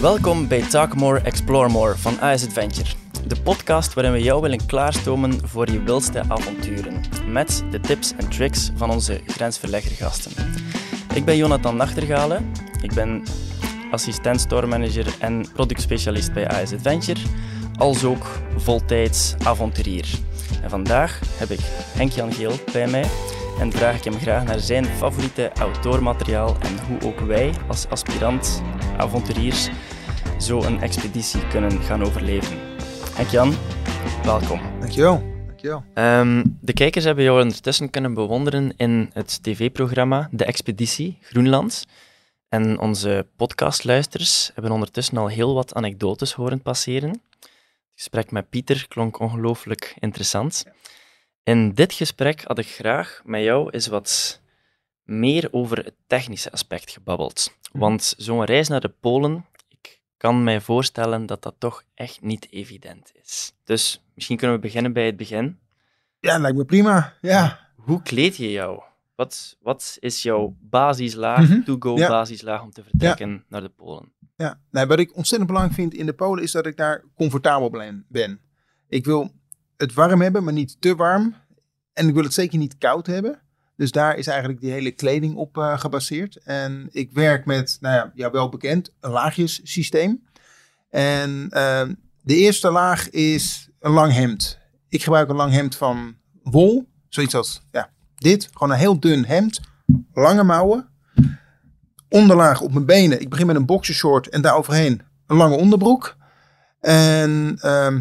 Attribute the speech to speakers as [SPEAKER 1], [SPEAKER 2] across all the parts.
[SPEAKER 1] Welkom bij Talk More, Explore More van AS Adventure. De podcast waarin we jou willen klaarstomen voor je wildste avonturen. Met de tips en tricks van onze grensverleggergasten. Ik ben Jonathan Nachtergalen. Ik ben assistent store manager en productspecialist bij AS Adventure. Als ook voltijds avonturier. En vandaag heb ik Henk-Jan Geel bij mij en vraag ik hem graag naar zijn favoriete outdoormateriaal en hoe ook wij als aspirant avonturiers zo een expeditie kunnen gaan overleven. Henk-Jan, welkom.
[SPEAKER 2] Dankjewel. Dankjewel.
[SPEAKER 1] Um, de kijkers hebben jou ondertussen kunnen bewonderen in het tv-programma De Expeditie Groenland. En onze podcastluisters hebben ondertussen al heel wat anekdotes horen passeren. Het gesprek met Pieter klonk ongelooflijk interessant. In dit gesprek had ik graag met jou eens wat meer over het technische aspect gebabbeld. Mhm. Want zo'n reis naar de Polen, ik kan mij voorstellen dat dat toch echt niet evident is. Dus misschien kunnen we beginnen bij het begin.
[SPEAKER 2] Ja, lijkt me prima. Ja.
[SPEAKER 1] Hoe kleed je jou? Wat, wat is jouw basislaag, mm to-go basislaag om te vertrekken naar de Polen?
[SPEAKER 2] Ja, nou, wat ik ontzettend belangrijk vind in de Polen is dat ik daar comfortabel ben. Ik wil het warm hebben, maar niet te warm. En ik wil het zeker niet koud hebben. Dus daar is eigenlijk die hele kleding op uh, gebaseerd. En ik werk met, nou ja, jou wel bekend, een laagjessysteem. En uh, de eerste laag is een lang hemd. Ik gebruik een lang hemd van wol. Zoiets als ja, dit. Gewoon een heel dun hemd. Lange mouwen. Onderlaag op mijn benen. Ik begin met een boxershort en daar overheen een lange onderbroek. En uh,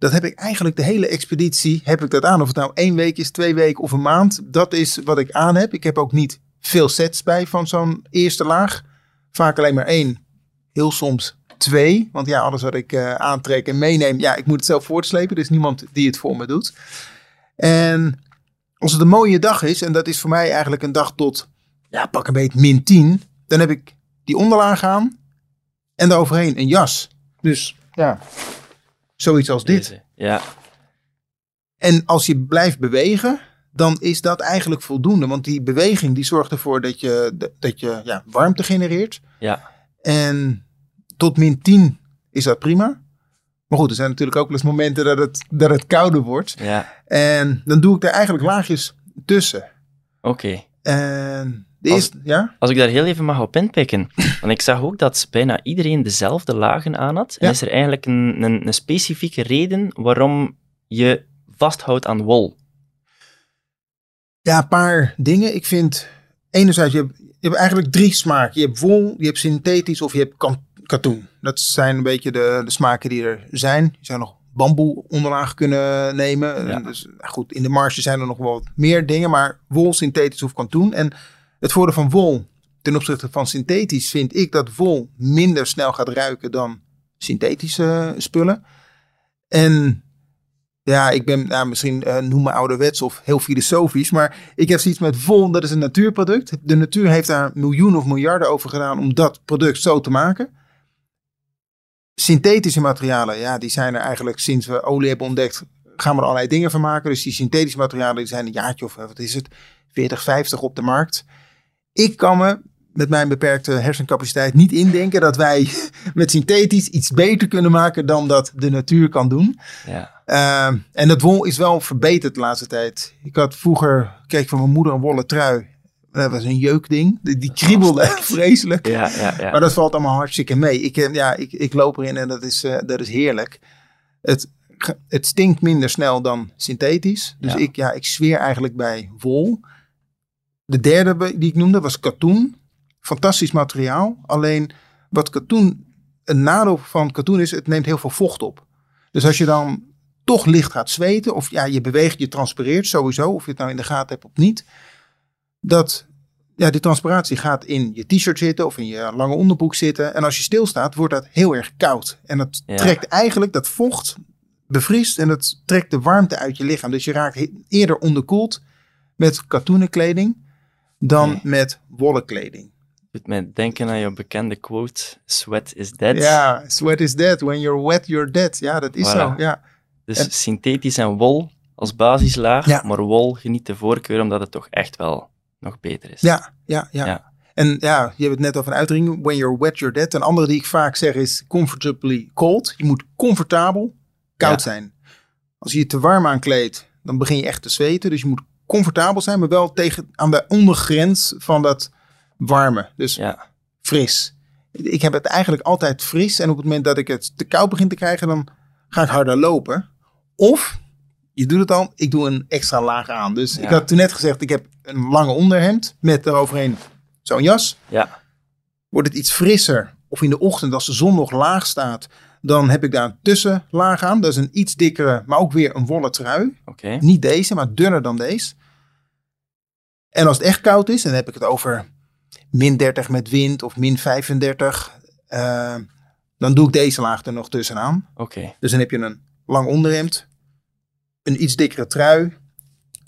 [SPEAKER 2] dat heb ik eigenlijk de hele expeditie heb ik dat aan. Of het nou één week is, twee weken of een maand. Dat is wat ik aan heb. Ik heb ook niet veel sets bij van zo'n eerste laag. Vaak alleen maar één. Heel soms twee. Want ja, alles wat ik uh, aantrek en meeneem, ja, ik moet het zelf voortslepen. Er is niemand die het voor me doet. En als het een mooie dag is, en dat is voor mij eigenlijk een dag tot, ja, pak een beetje min 10. Dan heb ik die onderlaag aan en daaroverheen een jas. Dus ja, Zoiets als dit.
[SPEAKER 1] Ja.
[SPEAKER 2] En als je blijft bewegen, dan is dat eigenlijk voldoende. Want die beweging die zorgt ervoor dat je, dat je ja, warmte genereert.
[SPEAKER 1] Ja.
[SPEAKER 2] En tot min 10 is dat prima. Maar goed, er zijn natuurlijk ook wel eens momenten dat het, dat het kouder wordt.
[SPEAKER 1] Ja.
[SPEAKER 2] En dan doe ik er eigenlijk laagjes tussen.
[SPEAKER 1] Oké.
[SPEAKER 2] En als, ja?
[SPEAKER 1] als ik daar heel even mag op inpikken. Want ik zag ook dat bijna iedereen dezelfde lagen aan had. En is er eigenlijk een, een, een, specifieke reden waarom je vasthoudt aan wol?
[SPEAKER 2] Ja, een paar dingen. Ik vind, enerzijds, je hebt, je hebt eigenlijk drie smaken. Je hebt wol, je hebt synthetisch of je hebt katoen. Dat zijn een beetje de, de smaken die er zijn. Je zou nog bamboe onderlaag kunnen nemen. Dus goed, in de marge zijn er nog wel wat meer dingen. Maar wol, synthetisch of katoen. En het voordeel van wol ten opzichte van synthetisch vind ik dat wol minder snel gaat ruiken dan synthetische spullen. En ja, ik ben nou, misschien uh, noem me ouderwets of heel filosofisch, maar ik heb zoiets met wol, dat is een natuurproduct. De natuur heeft daar miljoenen of miljarden over gedaan om dat product zo te maken. Synthetische materialen, ja, die zijn er eigenlijk sinds we olie hebben ontdekt, gaan we er allerlei dingen van maken. Dus die synthetische materialen die zijn een jaartje of wat is het, 40, 50 op de markt. Ik kan me met mijn beperkte hersencapaciteit niet indenken dat wij met synthetisch iets beter kunnen maken dan dat de natuur kan doen.
[SPEAKER 1] Ja.
[SPEAKER 2] Uh, en dat wol is wel verbeterd de laatste tijd. Ik had vroeger, keek van mijn moeder een wollen trui. Dat was een jeukding. Die, die kriebelde vreselijk.
[SPEAKER 1] Ja, ja, ja.
[SPEAKER 2] Maar dat valt allemaal hartstikke mee. Ik, eh, ja, ik, ik loop erin en dat is, uh, dat is heerlijk. Het, het stinkt minder snel dan synthetisch. Dus Ik, ja, ik zweer eigenlijk bij wol. De derde die ik noemde was katoen. Fantastisch materiaal. Alleen wat katoen, een nadeel van katoen is, het neemt heel veel vocht op. Dus als je dan toch licht gaat zweten, of ja, je beweegt, je transpireert sowieso, of je het nou in de gaten hebt of niet, dat ja, die transpiratie gaat in je t-shirt zitten of in je lange onderbroek zitten. En als je stilstaat, wordt dat heel erg koud. En dat trekt eigenlijk dat vocht, bevriest en dat trekt de warmte uit je lichaam. Dus je raakt eerder onderkoeld met katoenen kleding dan met wollen kleding.
[SPEAKER 1] Doet mij denken aan je bekende quote: Sweat is dead.
[SPEAKER 2] Ja, sweat is dead. When you're wet, you're dead. Ja, dat is zo. Ja.
[SPEAKER 1] Dus synthetisch en wol als basislaag, maar wol geniet de voorkeur omdat het toch echt wel nog beter is.
[SPEAKER 2] Ja, ja, ja. ja. En ja, je hebt het net over een uitdrukking. When you're wet, you're dead. Een andere die ik vaak zeg is comfortably cold. Je moet comfortabel koud
[SPEAKER 1] Ja.
[SPEAKER 2] zijn. Als je je te warm aankleedt, dan begin je echt te zweten. Dus je moet comfortabel zijn, maar wel tegen, aan de ondergrens van dat warme. Dus
[SPEAKER 1] Ja.
[SPEAKER 2] fris. Ik heb het eigenlijk altijd fris. En op het moment dat ik het te koud begin te krijgen, dan ga ik harder lopen. Of, je doet het al, ik doe een extra laag aan. Dus ik had toen net gezegd, ik heb een lange onderhemd met eroverheen zo'n jas.
[SPEAKER 1] Ja.
[SPEAKER 2] Wordt het iets frisser, of in de ochtend als de zon nog laag staat, dan heb ik daar een tussenlaag aan. Dat is een iets dikkere, maar ook weer een wollen trui.
[SPEAKER 1] Oké.
[SPEAKER 2] Niet deze, maar dunner dan deze. En als het echt koud is, dan heb ik het over min 30 met wind of min 35. eh, dan doe ik deze laag er nog tussenaan.
[SPEAKER 1] Oké.
[SPEAKER 2] Dus dan heb je een lang onderhemd, een iets dikkere trui,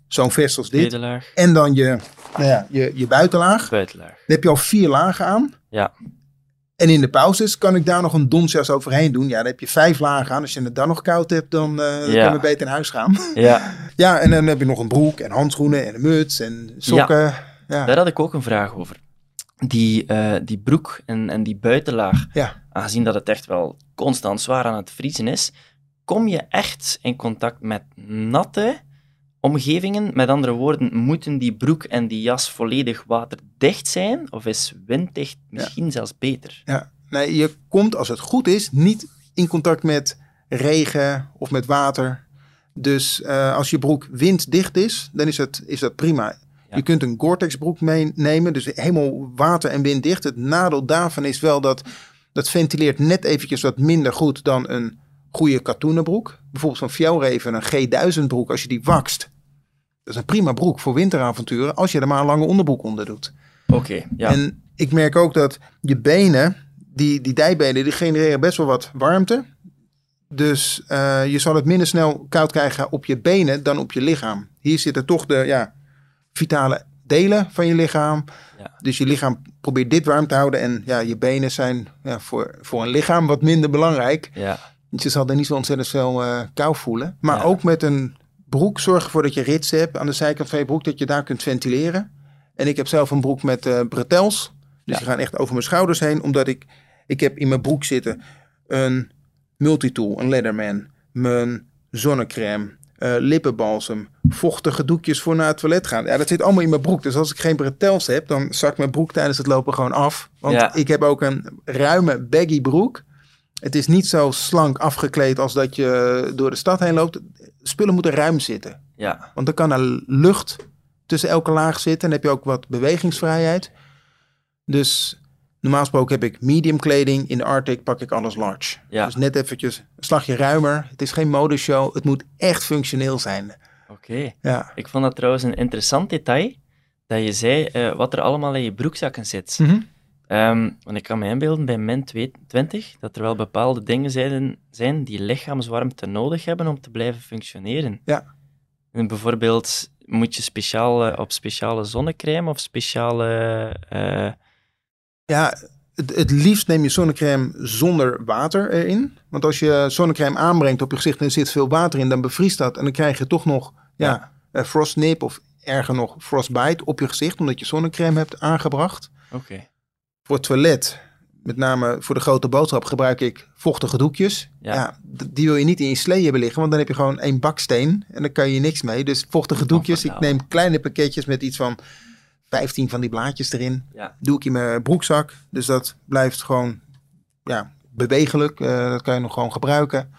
[SPEAKER 2] zo'n vest als dit. En dan je, nou ja, je, je buitenlaag.
[SPEAKER 1] buitenlaag.
[SPEAKER 2] Dan heb je al vier lagen aan.
[SPEAKER 1] Ja.
[SPEAKER 2] En in de pauzes kan ik daar nog een donsjas overheen doen. Ja, dan heb je vijf lagen aan. Als je het dan nog koud hebt, dan, eh dan
[SPEAKER 1] Ja.
[SPEAKER 2] kan je beter naar huis gaan.
[SPEAKER 1] Ja,
[SPEAKER 2] Ja, en dan heb je nog een broek en handschoenen en een muts en sokken. Ja,
[SPEAKER 1] daar had ik ook een vraag over. Die, eh, die broek en, en die buitenlaag,
[SPEAKER 2] ja.
[SPEAKER 1] aangezien dat het echt wel constant zwaar aan het vriezen is, kom je echt in contact met natte omgevingen? Met andere woorden, moeten die broek en die jas volledig waterdicht zijn? Of is winddicht misschien zelfs beter?
[SPEAKER 2] ja. Nee, je komt als het goed is niet in contact met regen of met water. Dus eh, als je broek winddicht is, dan is, het, is dat prima.
[SPEAKER 1] Ja.
[SPEAKER 2] Je kunt een Gore-Tex broek meenemen, dus helemaal water- en winddicht. Het nadeel daarvan is wel dat dat ventileert net eventjes wat minder goed dan een goede katoenen broek. Bijvoorbeeld van Fjellraven, een G1000 broek, als je die wakst. Dat is een prima broek voor winteravonturen, als je er maar een lange onderbroek onder doet.
[SPEAKER 1] Oké, ja.
[SPEAKER 2] En ik merk ook dat je benen, die, die dijbenen, die genereren best wel wat warmte. Dus eh, je zal het minder snel koud krijgen op je benen dan op je lichaam. Hier zitten toch de ja, vitale delen van je lichaam.
[SPEAKER 1] Ja.
[SPEAKER 2] Dus je lichaam probeert dit warm te houden. En ja, je benen zijn ja, voor, voor een lichaam wat minder belangrijk.
[SPEAKER 1] ja.
[SPEAKER 2] Dus je zal er niet zo ontzettend veel eh, kou voelen. Maar
[SPEAKER 1] Ja.
[SPEAKER 2] ook met een broek zorg ervoor dat je ritsen hebt aan de zijkant van je broek. Dat je daar kunt ventileren. En ik heb zelf een broek met eh bretels. Dus
[SPEAKER 1] Ja.
[SPEAKER 2] die gaan echt over mijn schouders heen. Omdat ik, ik heb in mijn broek zitten een multitool, een Leatherman. Mijn zonnecrème, eh, lippenbalsem, vochtige doekjes voor naar het toilet gaan. Ja, dat zit allemaal in mijn broek. Dus als ik geen bretels heb, dan zakt mijn broek tijdens het lopen gewoon af. Want
[SPEAKER 1] Ja.
[SPEAKER 2] ik heb ook een ruime baggy broek. Het is niet zo slank afgekleed als dat je door de stad heen loopt. Spullen moeten ruim zitten.
[SPEAKER 1] ja.
[SPEAKER 2] Want dan kan er lucht tussen elke laag zitten. En dan heb je ook wat bewegingsvrijheid. Dus normaal gesproken heb ik medium kleding. In de Arctic pak ik alles large.
[SPEAKER 1] Ja.
[SPEAKER 2] Dus net eventjes een slagje ruimer. Het is geen modeshow. Het moet echt functioneel zijn.
[SPEAKER 1] Oké.
[SPEAKER 2] Ja.
[SPEAKER 1] Ik vond dat trouwens een interessant detail, dat je zei eh, wat er allemaal in je broekzakken zit.
[SPEAKER 2] Mhm.
[SPEAKER 1] Ehm, want ik kan me inbeelden bij min 20 dat er wel bepaalde dingen zijn, zijn die lichaamswarmte nodig hebben om te blijven functioneren.
[SPEAKER 2] Ja.
[SPEAKER 1] En bijvoorbeeld, moet je speciaal eh, op speciale zonnecrème of speciale... eh,
[SPEAKER 2] Ja, het, het liefst neem je zonnecrème zonder water erin. Want als je zonnecrème aanbrengt op je gezicht en er zit veel water in, dan bevriest dat. En dan krijg je toch nog ja.
[SPEAKER 1] Ja.
[SPEAKER 2] eh, frostnip of erger nog frostbite op je gezicht, omdat je zonnecrème hebt aangebracht.
[SPEAKER 1] Oké.
[SPEAKER 2] Voor het toilet, met name voor de grote boodschap, gebruik ik vochtige doekjes.
[SPEAKER 1] Ja.
[SPEAKER 2] Die wil je niet in je slee hebben liggen, want dan heb je gewoon één baksteen en dan kan je niks mee. Dus vochtige doekjes, ik
[SPEAKER 1] Comfortabel.
[SPEAKER 2] neem kleine pakketjes met iets van 15 van die blaadjes erin.
[SPEAKER 1] Ja.
[SPEAKER 2] Doe ik in mijn broekzak, dus dat blijft gewoon ja, bewegelijk. Eh, dat kan je nog gewoon gebruiken.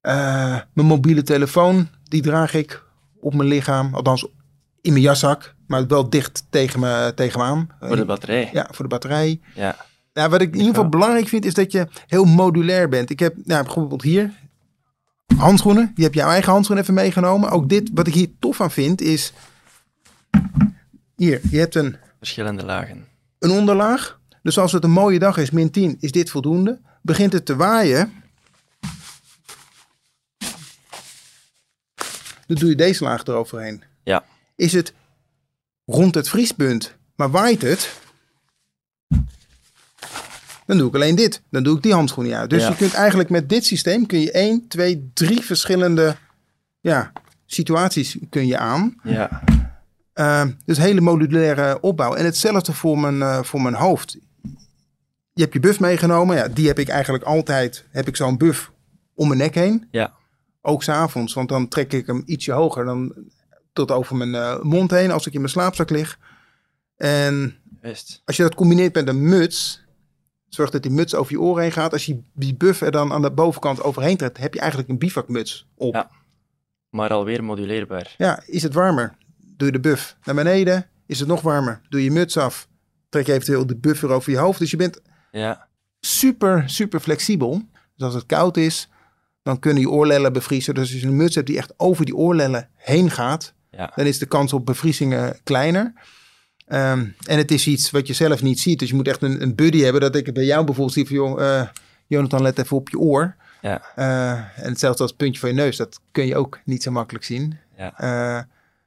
[SPEAKER 2] Eh, mijn mobiele telefoon, die draag ik op mijn lichaam, althans in mijn jaszak, maar wel dicht tegen me, tegen me aan.
[SPEAKER 1] Voor de batterij.
[SPEAKER 2] Ja, voor de batterij.
[SPEAKER 1] Ja.
[SPEAKER 2] Nou, wat ik in ieder geval
[SPEAKER 1] Ja.
[SPEAKER 2] belangrijk vind, is dat je heel modulair bent. Ik heb nou, bijvoorbeeld hier handschoenen. Je hebt jouw eigen handschoenen even meegenomen. Ook dit, wat ik hier tof aan vind, is... Hier, je hebt een,
[SPEAKER 1] Verschillende lagen.
[SPEAKER 2] een onderlaag. Dus als het een mooie dag is, min 10, is dit voldoende. Begint het te waaien... Dan doe je deze laag eroverheen.
[SPEAKER 1] Ja.
[SPEAKER 2] Is het rond het vriespunt, maar waait het... Dan doe ik alleen dit. Dan doe ik die handschoenen uit. Dus
[SPEAKER 1] Ja.
[SPEAKER 2] je kunt eigenlijk met dit systeem kun je 1, 2, 3 verschillende ja, situaties kun je aan.
[SPEAKER 1] Ja.
[SPEAKER 2] Uh, dus hele modulaire opbouw. En hetzelfde voor mijn, uh, voor mijn hoofd. Je hebt je buff meegenomen. Ja, die heb ik eigenlijk altijd. Heb ik zo'n buff om mijn nek heen.
[SPEAKER 1] Ja.
[SPEAKER 2] Ook s'avonds, want dan trek ik hem ietsje hoger dan tot over mijn uh, mond heen als ik in mijn slaapzak lig. En
[SPEAKER 1] Best.
[SPEAKER 2] als je dat combineert met een muts, zorg dat die muts over je oren heen gaat. Als je die buff er dan aan de bovenkant overheen trekt, heb je eigenlijk een bivakmuts op.
[SPEAKER 1] Ja. Maar alweer moduleerbaar.
[SPEAKER 2] Ja, is het warmer? Doe je de buff naar beneden. Is het nog warmer? Doe je muts af. Trek je eventueel de buffer over je hoofd. Dus je bent
[SPEAKER 1] Ja.
[SPEAKER 2] super, super flexibel. Dus als het koud is, dan kunnen je oorlellen bevriezen. Dus als je een muts hebt die echt over die oorlellen heen gaat,
[SPEAKER 1] Ja.
[SPEAKER 2] dan is de kans op bevriezingen kleiner. Ehm, en het is iets wat je zelf niet ziet. Dus je moet echt een, een buddy hebben. Dat ik bij jou bijvoorbeeld zie van, joh, eh, Jonathan, let even op je oor.
[SPEAKER 1] Ja.
[SPEAKER 2] Eh, en hetzelfde als het puntje van je neus. Dat kun je ook niet zo makkelijk zien.
[SPEAKER 1] Ja.
[SPEAKER 2] Eh,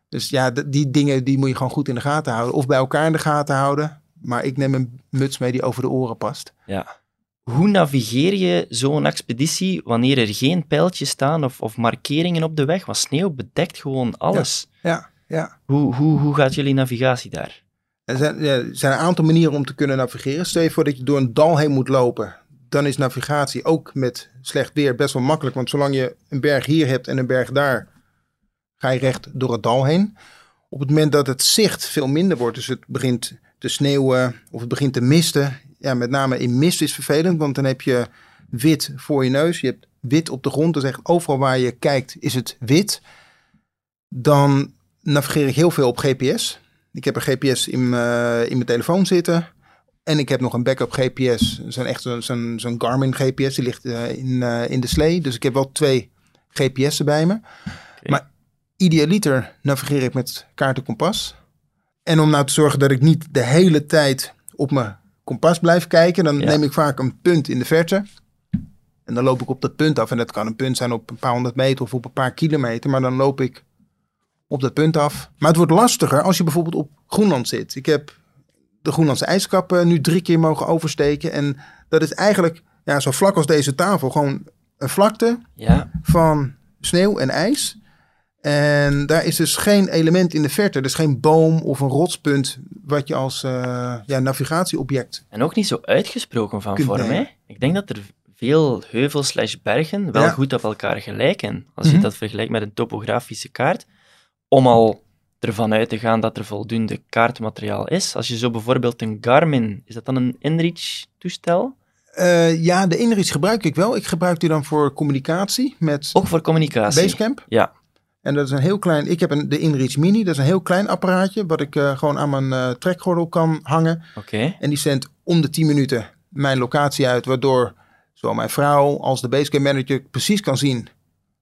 [SPEAKER 2] dus ja, die dingen die moet je gewoon goed in de gaten houden. Of bij elkaar in de gaten houden. Maar ik neem een muts mee die over de oren past.
[SPEAKER 1] ja. Hoe navigeer je zo'n expeditie wanneer er geen pijltjes staan of, of markeringen op de weg? Want sneeuw bedekt gewoon alles.
[SPEAKER 2] Ja, ja.
[SPEAKER 1] Hoe, hoe, hoe gaat jullie navigatie daar?
[SPEAKER 2] Er zijn, er zijn een aantal manieren om te kunnen navigeren. Stel je voor dat je door een dal heen moet lopen. Dan is navigatie ook met slecht weer best wel makkelijk. Want zolang je een berg hier hebt en een berg daar, ga je recht door het dal heen. Op het moment dat het zicht veel minder wordt, dus het begint te sneeuwen of het begint te misten. Ja, met name in mist is vervelend, want dan heb je wit voor je neus. Je hebt wit op de grond, dus echt overal waar je kijkt is het wit. Dan navigeer ik heel veel op GPS. Ik heb een GPS in, mijn- in mijn telefoon zitten. En ik heb nog een backup GPS. Zo'n echt zo'n zo'n zo'n Garmin GPS. Die ligt eh, in, eh, in de slee. Dus ik heb wel twee GPS'en bij me. Maar idealiter navigeer ik met kaart en kompas. En om nou te zorgen dat ik niet de hele tijd op mijn kompas blijf kijken, dan
[SPEAKER 1] Ja.
[SPEAKER 2] neem ik vaak een punt in de verte. En dan loop ik op dat punt af. En dat kan een punt zijn op een paar honderd meter of op een paar kilometer. Maar dan loop ik op dat punt af. Maar het wordt lastiger als je bijvoorbeeld op Groenland zit. Ik heb de Groenlandse ijskappen nu drie keer mogen oversteken. En dat is eigenlijk ja, zo vlak als deze tafel. Gewoon een vlakte
[SPEAKER 1] Ja,
[SPEAKER 2] van sneeuw en ijs. En daar is dus geen element in de verte. Dus geen boom of een rotspunt wat je als eh, ja, navigatieobject...
[SPEAKER 1] en ook niet zo uitgesproken van
[SPEAKER 2] Kunt
[SPEAKER 1] vorm. Hè? Ik denk dat er veel heuvels slash bergen wel
[SPEAKER 2] Ja.
[SPEAKER 1] goed op elkaar gelijken. Als je
[SPEAKER 2] Mhm.
[SPEAKER 1] dat vergelijkt met een topografische kaart. Om al ervan uit te gaan dat er voldoende kaartmateriaal is. Als je zo bijvoorbeeld een Garmin, is dat dan een InReach-toestel?
[SPEAKER 2] Eh, ja, de Inreach gebruik ik wel. Ik gebruik die dan voor communicatie met
[SPEAKER 1] Ook voor communicatie.
[SPEAKER 2] Basecamp.
[SPEAKER 1] Ja.
[SPEAKER 2] En dat is een heel klein... Ik heb een, de Inreach Mini. Dat is een heel klein apparaatje... wat ik eh, gewoon aan mijn eh, trekgordel kan hangen.
[SPEAKER 1] Oké.
[SPEAKER 2] En die zendt om de 10 minuten mijn locatie uit, waardoor zowel mijn vrouw als de Basecamp manager precies kan zien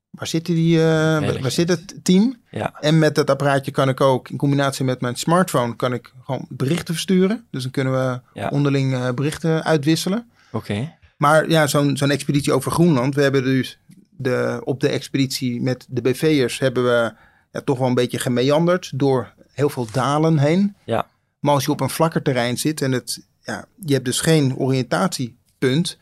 [SPEAKER 2] waar zit, die, eh, waar, waar zit het team.
[SPEAKER 1] Ja.
[SPEAKER 2] En met dat apparaatje kan ik ook in combinatie met mijn smartphone kan ik gewoon berichten versturen. Dus dan kunnen we
[SPEAKER 1] Ja.
[SPEAKER 2] onderling berichten uitwisselen.
[SPEAKER 1] Oké.
[SPEAKER 2] Maar ja, zo'n zo'n expeditie over Groenland. We hebben dus de, op de expeditie met de BV'ers hebben we ja, toch wel een beetje gemeanderd door heel veel dalen heen.
[SPEAKER 1] Ja.
[SPEAKER 2] Maar als je op een vlakker terrein zit en het, ja, je hebt dus geen oriëntatiepunt,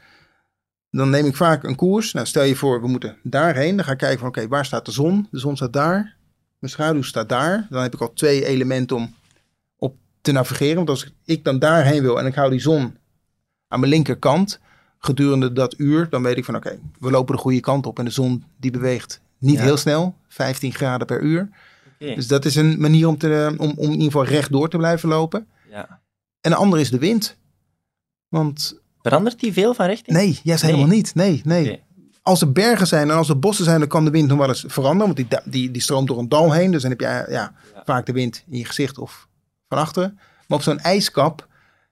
[SPEAKER 2] dan neem ik vaak een koers. Nou, stel je voor, we moeten daarheen. Dan ga ik kijken van, oké, waar staat de zon? De zon staat daar. Mijn schaduw staat daar. Dan heb ik al twee elementen om op te navigeren. Want als ik dan daarheen wil en ik hou die zon aan mijn linkerkant gedurende dat uur, dan weet ik van, oké, we lopen de goede kant op. En de zon die beweegt niet
[SPEAKER 1] Ja.
[SPEAKER 2] heel snel, 15 graden per uur. Dus dat is een manier om, te, om, om in ieder geval rechtdoor te blijven lopen.
[SPEAKER 1] Ja.
[SPEAKER 2] En de andere is de wind. Want
[SPEAKER 1] Verandert die veel van richting?
[SPEAKER 2] nee, juist
[SPEAKER 1] Nee.
[SPEAKER 2] helemaal niet. Nee, nee. Als er bergen zijn en als er bossen zijn, dan kan de wind nog wel eens veranderen. Want die, die, die stroomt door een dal heen. Dus dan heb je eh, ja,
[SPEAKER 1] Ja.
[SPEAKER 2] vaak de wind in je gezicht of van achteren. Maar op zo'n ijskap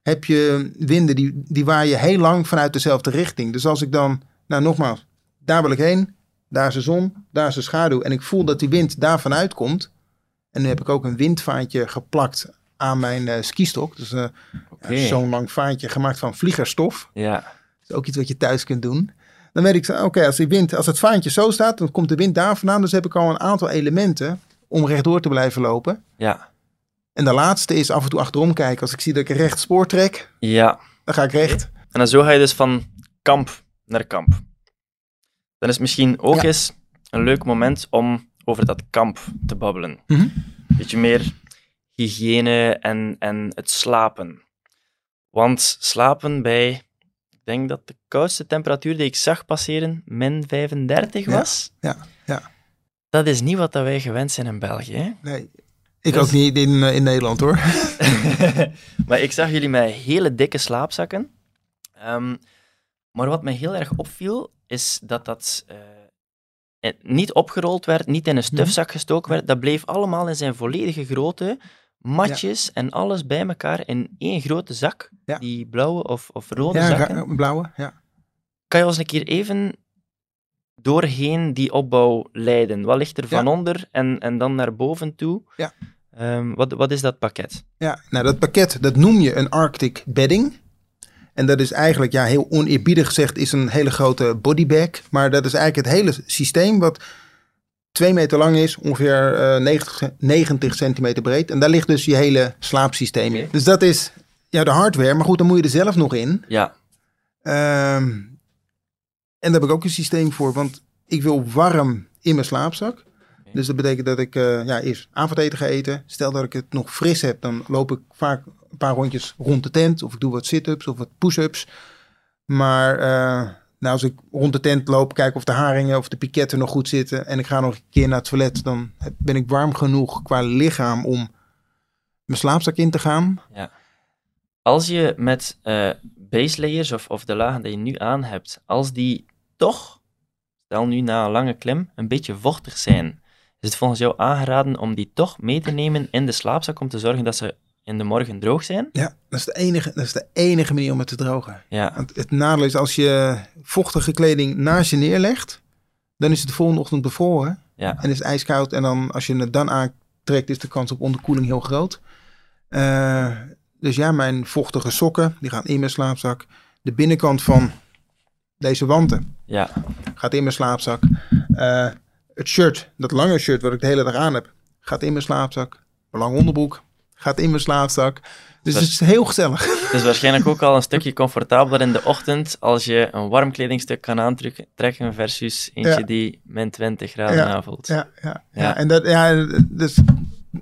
[SPEAKER 2] heb je winden die, die waaien heel lang vanuit dezelfde richting. Dus als ik dan, nou nogmaals, daar wil ik heen. Daar is de zon, daar is de schaduw. En ik voel dat die wind daar vanuit komt. En nu heb ik ook een windvaantje geplakt aan mijn eh skistok. Dus eh, ja, zo'n lang vaantje gemaakt van vliegerstof.
[SPEAKER 1] Ja.
[SPEAKER 2] Dat is ook iets wat je thuis kunt doen. Dan weet ik, zo, oké, als die wind, als het vaantje zo staat, dan komt de wind daar vandaan. Dus heb ik al een aantal elementen om rechtdoor te blijven lopen.
[SPEAKER 1] Ja.
[SPEAKER 2] En de laatste is af en toe achterom kijken. Als ik zie dat ik een recht spoor trek,
[SPEAKER 1] Ja.
[SPEAKER 2] dan ga ik recht.
[SPEAKER 1] En dan zo ga je dus van kamp naar kamp. Dan is het misschien ook
[SPEAKER 2] Ja.
[SPEAKER 1] eens een leuk moment om over dat kamp te babbelen.
[SPEAKER 2] Mhm.
[SPEAKER 1] Beetje meer hygiëne en, en het slapen. Want slapen bij, ik denk dat de koudste temperatuur die ik zag passeren min 35
[SPEAKER 2] Ja,
[SPEAKER 1] was.
[SPEAKER 2] ja, ja.
[SPEAKER 1] Dat is niet wat dat wij gewend zijn in België. Hè?
[SPEAKER 2] Nee, ik
[SPEAKER 1] Dus-
[SPEAKER 2] ook niet in, eh, in Nederland hoor.
[SPEAKER 1] maar ik zag jullie met hele dikke slaapzakken. Ehm, maar wat mij heel erg opviel, is dat dat eh, eh, niet opgerold werd, niet in een stufzak gestoken werd. Dat bleef allemaal in zijn volledige grootte, matjes en alles bij elkaar in één grote zak.
[SPEAKER 2] Ja.
[SPEAKER 1] Die blauwe of, of rode
[SPEAKER 2] Ja,
[SPEAKER 1] zakken.
[SPEAKER 2] blauwe, ja.
[SPEAKER 1] Kan je ons een keer even doorheen die opbouw leiden? Wat ligt er van onder en, en dan naar boven toe?
[SPEAKER 2] Ja.
[SPEAKER 1] Ehm, wat, wat is dat pakket?
[SPEAKER 2] Ja, nou dat pakket, dat noem je een Arctic bedding. En dat is eigenlijk, ja, heel oneerbiedig gezegd, is een hele grote bodybag. Maar dat is eigenlijk het hele systeem wat twee meter lang is, ongeveer eh 90, 90 centimeter breed. En daar ligt dus je hele slaapsysteem in. Dus dat is ja, de hardware. Maar goed, dan moet je er zelf nog in.
[SPEAKER 1] Ja,
[SPEAKER 2] Ehm, en daar heb ik ook een systeem voor, want ik wil warm in mijn slaapzak. Dus dat betekent dat ik eh, ja, eerst avondeten ga eten. Stel dat ik het nog fris heb, dan loop ik vaak een paar rondjes rond de tent. Of ik doe wat sit-ups of wat push-ups. Maar eh, nou, als ik rond de tent loop, kijk of de haringen of de piketten nog goed zitten. En ik ga nog een keer naar het toilet, dan ben ik warm genoeg qua lichaam om mijn slaapzak in te gaan.
[SPEAKER 1] Als je met eh base layers of, of de lagen die je nu aan hebt, als die toch, stel nu na een lange klim, een beetje vochtig zijn, is het volgens jou aangeraden om die toch mee te nemen in de slaapzak om te zorgen dat ze in de morgen droog zijn?
[SPEAKER 2] Ja, dat is de enige, dat is de enige manier om het te drogen.
[SPEAKER 1] Ja,
[SPEAKER 2] Want het nadeel is als je vochtige kleding naast je neerlegt, dan is het de volgende ochtend bevroren
[SPEAKER 1] ja,
[SPEAKER 2] en is het ijskoud. En dan, als je het dan aantrekt, is de kans op onderkoeling heel groot. Eh, dus ja, mijn vochtige sokken, die gaan in mijn slaapzak. De binnenkant van deze wanten
[SPEAKER 1] ja,
[SPEAKER 2] gaat in mijn slaapzak. Eh, het shirt, dat lange shirt wat ik de hele dag aan heb, gaat in mijn slaapzak. Mijn lange onderbroek gaat in mijn slaapzak. Dus
[SPEAKER 1] Dat-
[SPEAKER 2] het is heel gezellig.
[SPEAKER 1] is waarschijnlijk ook al een stukje comfortabeler in de ochtend als je een warm kledingstuk kan aantrekken versus eentje
[SPEAKER 2] Ja.
[SPEAKER 1] die min 20 graden
[SPEAKER 2] Ja,
[SPEAKER 1] aanvoelt.
[SPEAKER 2] Ja, ja, ja. En dat, ja, dus,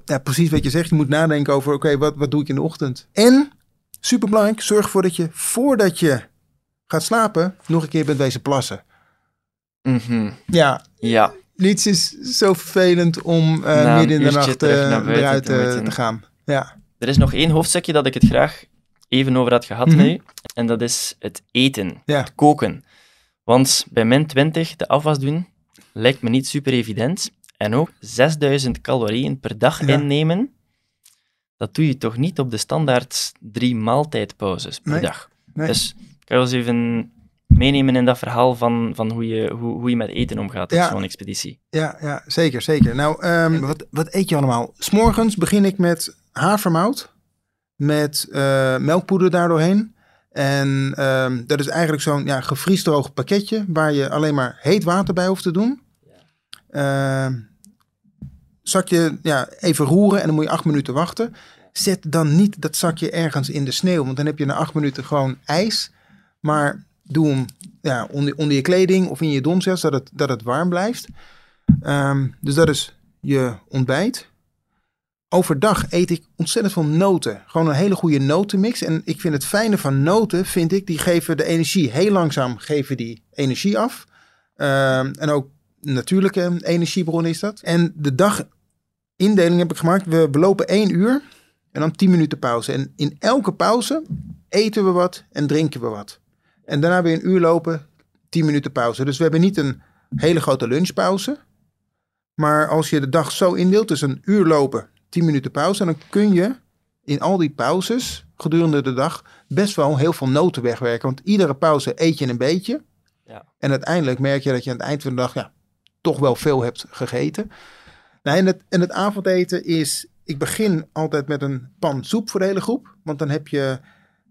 [SPEAKER 2] ja, precies wat je zegt. Je moet nadenken over, oké, wat, wat doe ik in de ochtend? En, superbelangrijk, zorg ervoor dat je, voordat je gaat slapen, nog een keer bent wezen plassen.
[SPEAKER 1] Mhm.
[SPEAKER 2] Ja,
[SPEAKER 1] Ja,
[SPEAKER 2] niets is zo vervelend om
[SPEAKER 1] een
[SPEAKER 2] midden in de nacht eh,
[SPEAKER 1] naar buiten
[SPEAKER 2] eruit
[SPEAKER 1] te
[SPEAKER 2] eh, te gaan. Ja,
[SPEAKER 1] Er is nog één hoofdstukje dat ik het graag even over had gehad met u. En dat is het eten,
[SPEAKER 2] Ja.
[SPEAKER 1] het koken. Want bij min 20 de afwas doen lijkt me niet super evident. En ook 6000 calorieën per dag
[SPEAKER 2] Ja.
[SPEAKER 1] innemen, dat doe je toch niet op de standaard drie maaltijdpauzes per
[SPEAKER 2] Nee.
[SPEAKER 1] dag.
[SPEAKER 2] Nee.
[SPEAKER 1] Dus kan je ons even meenemen in dat verhaal van, van hoe, je, hoe, hoe je met eten omgaat op
[SPEAKER 2] Ja.
[SPEAKER 1] zo'n expeditie?
[SPEAKER 2] ja, ja zeker, zeker. Nou, ehm, wat, wat eet je allemaal? S'morgens begin ik met havermout, met eh, melkpoeder daardoorheen. En ehm, dat is eigenlijk zo'n ja, gevriesdroogd pakketje waar je alleen maar heet water bij hoeft te doen. Ehm zakje ja, even roeren en dan moet je acht minuten wachten. Zet dan niet dat zakje ergens in de sneeuw, want dan heb je na acht minuten gewoon ijs. Maar doe hem ja, onder, onder je kleding of in je donsjas, zodat het, dat het warm blijft. Ehm, dus dat is je ontbijt. Overdag eet ik ontzettend veel noten. Gewoon een hele goede notenmix. En ik vind het fijne van noten, vind ik, die geven de energie. Heel langzaam geven die energie af. Ehm, en ook natuurlijke energiebron is dat. En de dagindeling heb ik gemaakt. We, we lopen één uur en dan 10 minuten pauze. En in elke pauze eten we wat en drinken we wat. En daarna weer een uur lopen, 10 minuten pauze. Dus we hebben niet een hele grote lunchpauze. Maar als je de dag zo indeelt, dus een uur lopen, 10 minuten pauze, dan kun je in al die pauzes gedurende de dag best wel heel veel noten wegwerken. Want iedere pauze eet je een beetje.
[SPEAKER 1] Ja.
[SPEAKER 2] En uiteindelijk merk je dat je aan het eind van de dag ja, toch wel veel hebt gegeten. Nou, en, het, en het avondeten is, ik begin altijd met een pan soep voor de hele groep. Want dan heb je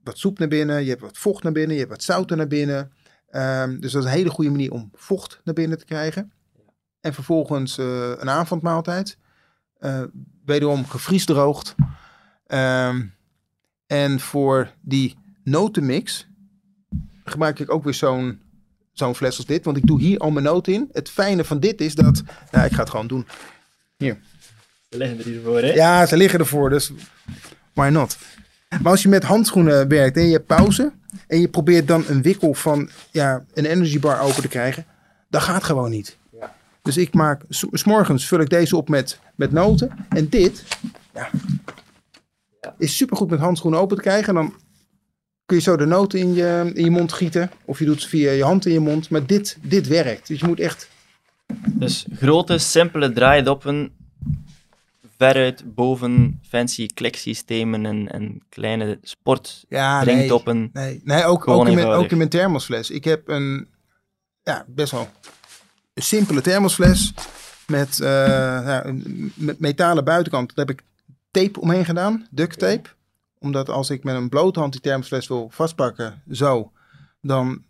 [SPEAKER 2] wat soep naar binnen, je hebt wat vocht naar binnen, je hebt wat zouten naar binnen. Ehm, dus dat is een hele goede manier om vocht naar binnen te krijgen. En vervolgens eh, een avondmaaltijd. Eh wederom gevriesdroogd. Ehm, en voor die notenmix gebruik ik ook weer zo'n zo'n fles als dit. Want ik doe hier al mijn noten in. Het fijne van dit is dat... Nou, ik ga het gewoon doen. Hier.
[SPEAKER 1] Ze liggen er hiervoor, hè?
[SPEAKER 2] Ja, ze liggen ervoor, dus why not? Maar als je met handschoenen werkt en je hebt pauze en je probeert dan een wikkel van ja, een energy bar open te krijgen, dat gaat gewoon niet.
[SPEAKER 1] Ja.
[SPEAKER 2] Dus ik maak, s- s morgens vul ik deze op met, met noten en dit ja,
[SPEAKER 1] Ja.
[SPEAKER 2] is supergoed met handschoenen open te krijgen. En dan kun je zo de noten in je, in je mond gieten of je doet het via je hand in je mond. Maar dit, dit werkt. Dus je moet echt
[SPEAKER 1] Dus grote, simpele draaidoppen, veruit boven fancy kliksystemen en, en kleine sport
[SPEAKER 2] ja, nee.
[SPEAKER 1] drinktoppen.
[SPEAKER 2] Nee, nee ook, ook, in mijn,
[SPEAKER 1] eenvoudig.
[SPEAKER 2] ook in mijn thermosfles. Ik heb een ja, best wel een simpele thermosfles met, eh, ja, een met metalen buitenkant. Daar heb ik tape omheen gedaan, duct tape. Omdat als ik met een blote hand die thermosfles wil vastpakken, zo, dan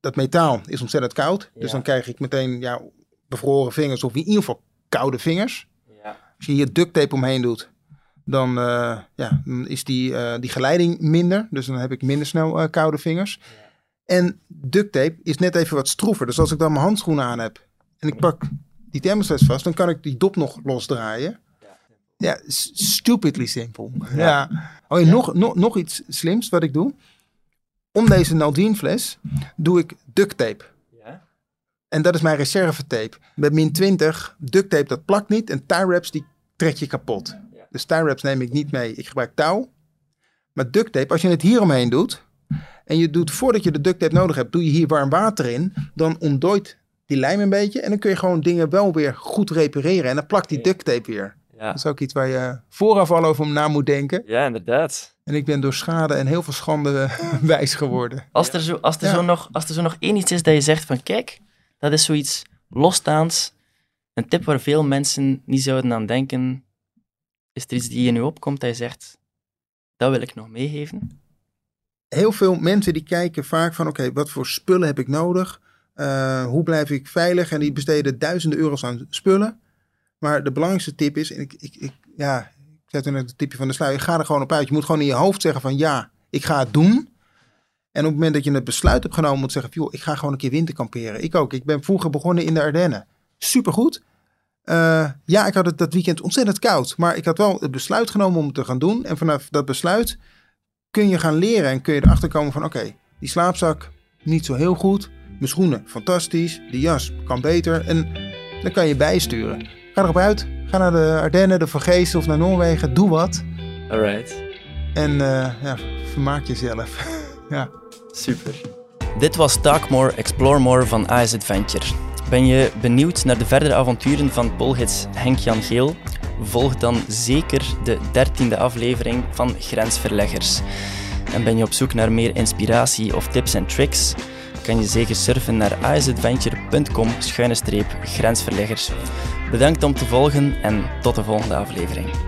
[SPEAKER 2] dat metaal is ontzettend koud.
[SPEAKER 1] Ja.
[SPEAKER 2] Dus dan krijg ik meteen ja, bevroren vingers of in ieder geval koude vingers.
[SPEAKER 1] Ja.
[SPEAKER 2] Als je hier duct tape omheen doet, dan, eh, ja, dan is die, eh, die geleiding minder. Dus dan heb ik minder snel eh, koude vingers. En duct tape is net even wat stroever. Dus als ik dan mijn handschoenen aan heb en ik pak die thermosfles vast, dan kan ik die dop nog losdraaien. Ja, stupidly simpel. Ja. Oh, en nog, nog, nog iets slims wat ik doe. Om deze Naldine fles doe ik duct tape. En dat is mijn reservetape. Met min 20, duct tape dat plakt niet. En tie wraps die trek je kapot. Dus tie wraps neem ik niet mee. Ik gebruik touw. Maar duct tape, als je het hier omheen doet. En je doet voordat je de duct tape nodig hebt, doe je hier warm water in. Dan ontdooit die lijm een beetje. En dan kun je gewoon dingen wel weer goed repareren. En dan plakt die duct tape weer.
[SPEAKER 1] Ja.
[SPEAKER 2] Dat is ook iets waar je vooraf al over na moet denken.
[SPEAKER 1] ja, inderdaad.
[SPEAKER 2] En ik ben door schade en heel veel schande wijs geworden.
[SPEAKER 1] Als er, zo, als, er
[SPEAKER 2] Ja.
[SPEAKER 1] zo nog, als er zo nog één iets is dat je zegt van kijk, dat is zoiets losstaans, een tip waar veel mensen niet zouden aan denken, is er iets die in je opkomt dat je zegt, dat wil ik nog meegeven?
[SPEAKER 2] heel veel mensen die kijken vaak van oké, wat voor spullen heb ik nodig? Eh, hoe blijf ik veilig? En die besteden duizenden euro's aan spullen. Maar de belangrijkste tip is, en ik, ik, ik, ja, ik zei toen net het tipje van de sluier, ga er gewoon op uit. Je moet gewoon in je hoofd zeggen van ja, ik ga het doen. En op het moment dat je het besluit hebt genomen, moet zeggen, joh, ik ga gewoon een keer winterkamperen. Ik ook. Ik ben vroeger begonnen in de Ardennen. Supergoed. Eh, ja, ik had het dat weekend ontzettend koud. Maar ik had wel het besluit genomen om het te gaan doen. En vanaf dat besluit kun je gaan leren en kun je erachter komen van oké, die slaapzak niet zo heel goed. Mijn schoenen fantastisch. Die jas kan beter. En dan kan je bijsturen. Ga erop uit. Ga naar de Ardennen, de Vergezen of naar Noorwegen. Doe wat.
[SPEAKER 1] Alright,
[SPEAKER 2] En eh, ja, vermaak jezelf. ja.
[SPEAKER 1] super. Dit was Talk More, Explore More van AS Adventure. Ben je benieuwd naar de verdere avonturen van Polgids Henk-Jan Geel? Volg dan zeker de dertiende aflevering van Grensverleggers. En ben je op zoek naar meer inspiratie of tips en tricks? Kan je zeker surfen naar asadventure.com-grensverleggers. Bedankt om te volgen en tot de volgende aflevering.